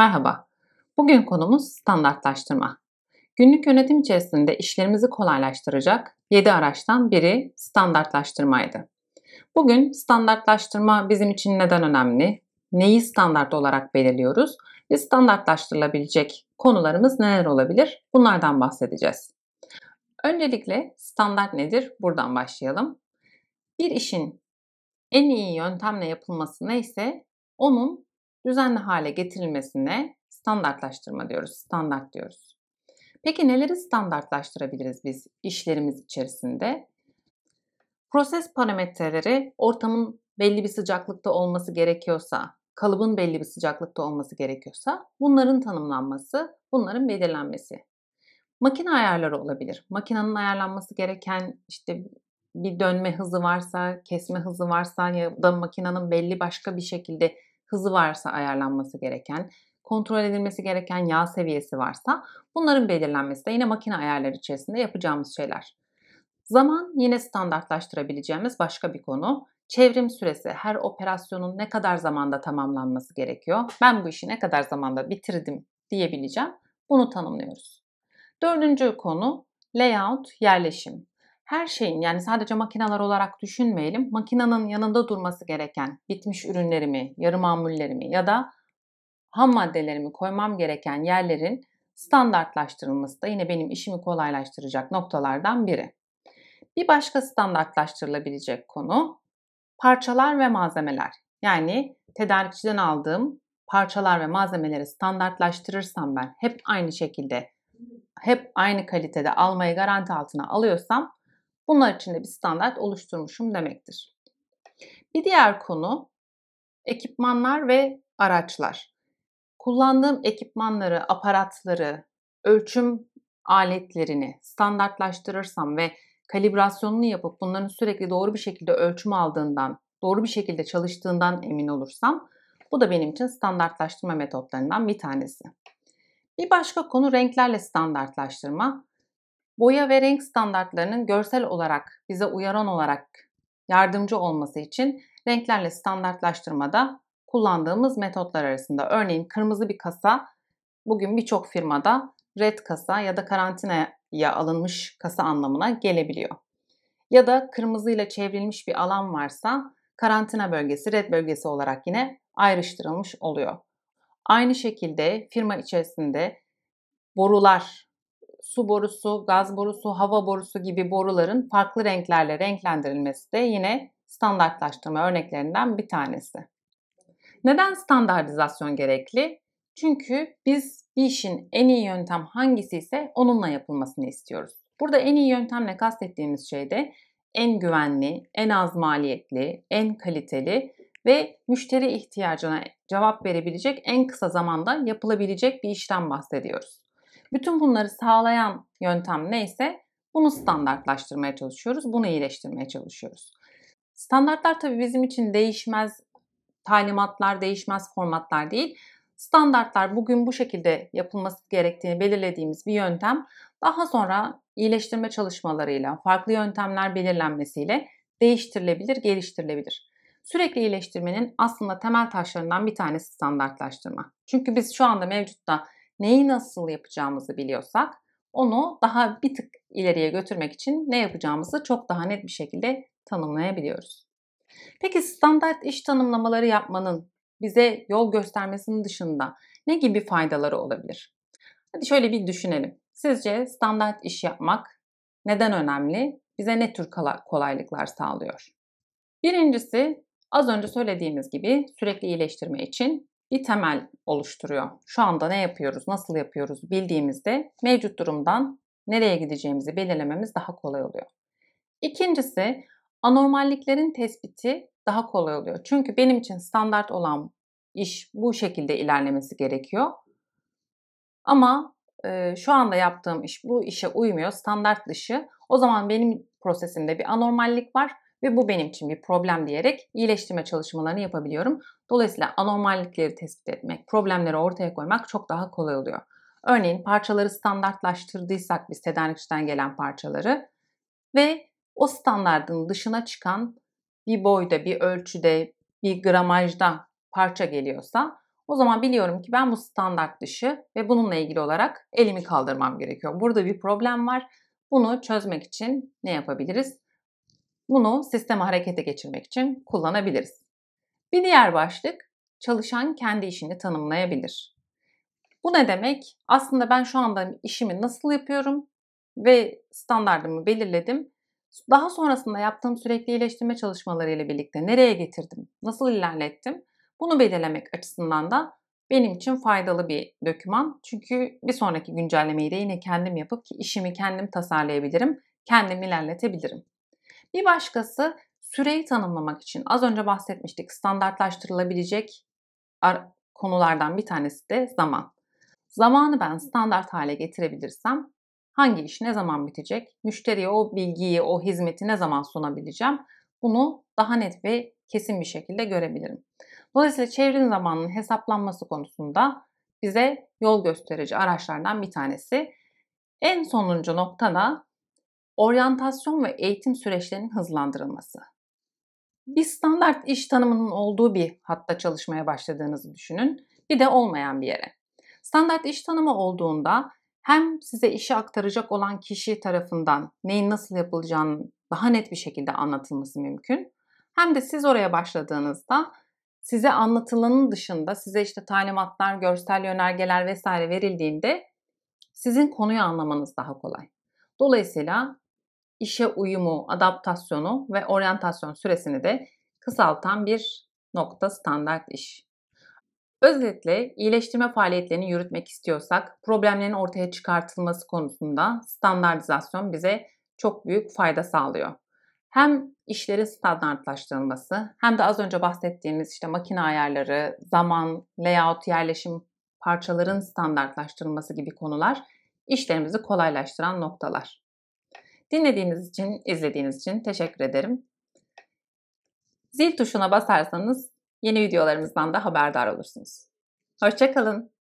Merhaba. Bugün konumuz standartlaştırma. Günlük yönetim içerisinde işlerimizi kolaylaştıracak 7 araçtan biri standartlaştırmaydı. Bugün standartlaştırma bizim için neden önemli? Neyi standart olarak belirliyoruz? Ve standartlaştırılabilecek konularımız neler olabilir? Bunlardan bahsedeceğiz. Öncelikle standart nedir? Buradan başlayalım. Bir işin en iyi yöntemle yapılması neyse onun düzenli hale getirilmesine standartlaştırma diyoruz, standart diyoruz. Peki neleri standartlaştırabiliriz biz işlerimiz içerisinde? Proses parametreleri ortamın belli bir sıcaklıkta olması gerekiyorsa, kalıbın belli bir sıcaklıkta olması gerekiyorsa bunların tanımlanması, bunların belirlenmesi. Makine ayarları olabilir. Makinenin ayarlanması gereken işte bir dönme hızı varsa, kesme hızı varsa ya da makinenin belli başka bir şekilde hızı varsa ayarlanması gereken, kontrol edilmesi gereken yağ seviyesi varsa bunların belirlenmesi de yine makine ayarları içerisinde yapacağımız şeyler. Zaman yine standartlaştırabileceğimiz başka bir konu. Çevrim süresi, her operasyonun ne kadar zamanda tamamlanması gerekiyor? Ben bu işi ne kadar zamanda bitirdim diyebileceğim. Bunu tanımlıyoruz. Dördüncü konu layout, yerleşim her şeyin yani sadece makineler olarak düşünmeyelim. Makinenin yanında durması gereken bitmiş ürünlerimi, yarı mamullerimi ya da ham maddelerimi koymam gereken yerlerin standartlaştırılması da yine benim işimi kolaylaştıracak noktalardan biri. Bir başka standartlaştırılabilecek konu parçalar ve malzemeler. Yani tedarikçiden aldığım parçalar ve malzemeleri standartlaştırırsam ben hep aynı şekilde hep aynı kalitede almayı garanti altına alıyorsam Bunlar için de bir standart oluşturmuşum demektir. Bir diğer konu ekipmanlar ve araçlar. Kullandığım ekipmanları, aparatları, ölçüm aletlerini standartlaştırırsam ve kalibrasyonunu yapıp bunların sürekli doğru bir şekilde ölçüm aldığından, doğru bir şekilde çalıştığından emin olursam bu da benim için standartlaştırma metotlarından bir tanesi. Bir başka konu renklerle standartlaştırma boya ve renk standartlarının görsel olarak bize uyaran olarak yardımcı olması için renklerle standartlaştırmada kullandığımız metotlar arasında. Örneğin kırmızı bir kasa bugün birçok firmada red kasa ya da karantinaya alınmış kasa anlamına gelebiliyor. Ya da kırmızıyla çevrilmiş bir alan varsa karantina bölgesi red bölgesi olarak yine ayrıştırılmış oluyor. Aynı şekilde firma içerisinde borular su borusu, gaz borusu, hava borusu gibi boruların farklı renklerle renklendirilmesi de yine standartlaştırma örneklerinden bir tanesi. Neden standartizasyon gerekli? Çünkü biz bir işin en iyi yöntem hangisi ise onunla yapılmasını istiyoruz. Burada en iyi yöntemle kastettiğimiz şey de en güvenli, en az maliyetli, en kaliteli ve müşteri ihtiyacına cevap verebilecek en kısa zamanda yapılabilecek bir işten bahsediyoruz. Bütün bunları sağlayan yöntem neyse bunu standartlaştırmaya çalışıyoruz, bunu iyileştirmeye çalışıyoruz. Standartlar tabii bizim için değişmez talimatlar, değişmez formatlar değil. Standartlar bugün bu şekilde yapılması gerektiğini belirlediğimiz bir yöntem daha sonra iyileştirme çalışmalarıyla, farklı yöntemler belirlenmesiyle değiştirilebilir, geliştirilebilir. Sürekli iyileştirmenin aslında temel taşlarından bir tanesi standartlaştırma. Çünkü biz şu anda mevcutta neyi nasıl yapacağımızı biliyorsak onu daha bir tık ileriye götürmek için ne yapacağımızı çok daha net bir şekilde tanımlayabiliyoruz. Peki standart iş tanımlamaları yapmanın bize yol göstermesinin dışında ne gibi faydaları olabilir? Hadi şöyle bir düşünelim. Sizce standart iş yapmak neden önemli? Bize ne tür kolaylıklar sağlıyor? Birincisi az önce söylediğimiz gibi sürekli iyileştirme için bir temel oluşturuyor. Şu anda ne yapıyoruz, nasıl yapıyoruz bildiğimizde mevcut durumdan nereye gideceğimizi belirlememiz daha kolay oluyor. İkincisi anormalliklerin tespiti daha kolay oluyor. Çünkü benim için standart olan iş bu şekilde ilerlemesi gerekiyor. Ama e, şu anda yaptığım iş bu işe uymuyor, standart dışı. O zaman benim prosesimde bir anormallik var ve bu benim için bir problem diyerek iyileştirme çalışmalarını yapabiliyorum. Dolayısıyla anormallikleri tespit etmek, problemleri ortaya koymak çok daha kolay oluyor. Örneğin parçaları standartlaştırdıysak biz tedarikçiden gelen parçaları ve o standardın dışına çıkan bir boyda, bir ölçüde, bir gramajda parça geliyorsa O zaman biliyorum ki ben bu standart dışı ve bununla ilgili olarak elimi kaldırmam gerekiyor. Burada bir problem var. Bunu çözmek için ne yapabiliriz? Bunu sisteme harekete geçirmek için kullanabiliriz. Bir diğer başlık çalışan kendi işini tanımlayabilir. Bu ne demek? Aslında ben şu anda işimi nasıl yapıyorum ve standartımı belirledim. Daha sonrasında yaptığım sürekli iyileştirme çalışmaları ile birlikte nereye getirdim, nasıl ilerlettim? Bunu belirlemek açısından da benim için faydalı bir doküman. Çünkü bir sonraki güncellemeyi de yine kendim yapıp işimi kendim tasarlayabilirim, kendim ilerletebilirim. Bir başkası süreyi tanımlamak için az önce bahsetmiştik standartlaştırılabilecek konulardan bir tanesi de zaman. Zamanı ben standart hale getirebilirsem hangi iş ne zaman bitecek, müşteriye o bilgiyi, o hizmeti ne zaman sunabileceğim bunu daha net ve kesin bir şekilde görebilirim. Dolayısıyla çevrim zamanının hesaplanması konusunda bize yol gösterici araçlardan bir tanesi. En sonuncu nokta da oryantasyon ve eğitim süreçlerinin hızlandırılması. Bir standart iş tanımının olduğu bir hatta çalışmaya başladığınızı düşünün. Bir de olmayan bir yere. Standart iş tanımı olduğunda hem size işi aktaracak olan kişi tarafından neyin nasıl yapılacağını daha net bir şekilde anlatılması mümkün. Hem de siz oraya başladığınızda size anlatılanın dışında size işte talimatlar, görsel yönergeler vesaire verildiğinde sizin konuyu anlamanız daha kolay. Dolayısıyla işe uyumu, adaptasyonu ve oryantasyon süresini de kısaltan bir nokta standart iş. Özetle iyileştirme faaliyetlerini yürütmek istiyorsak problemlerin ortaya çıkartılması konusunda standartizasyon bize çok büyük fayda sağlıyor. Hem işlerin standartlaştırılması hem de az önce bahsettiğimiz işte makine ayarları, zaman, layout, yerleşim, parçaların standartlaştırılması gibi konular işlerimizi kolaylaştıran noktalar. Dinlediğiniz için, izlediğiniz için teşekkür ederim. Zil tuşuna basarsanız yeni videolarımızdan da haberdar olursunuz. Hoşçakalın.